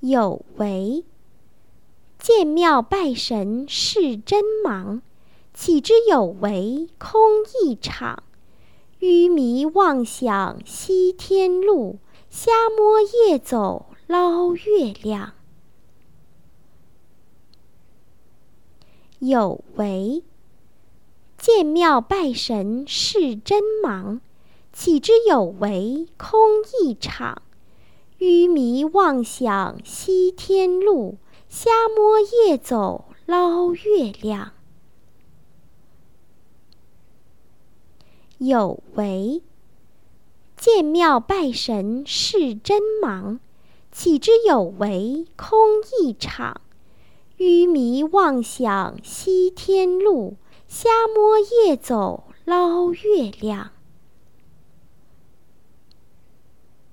有为。见庙拜神是真忙，岂知有为空一场。愚迷妄想西天路，瞎摸夜走捞月亮。有为。见庙拜神是真忙，岂知有为空一场。愚迷妄想西天路，瞎摸夜走捞月亮。有为。见庙拜神是真忙，岂知有为空一场。愚迷妄想西天路。瞎摸夜走捞月亮。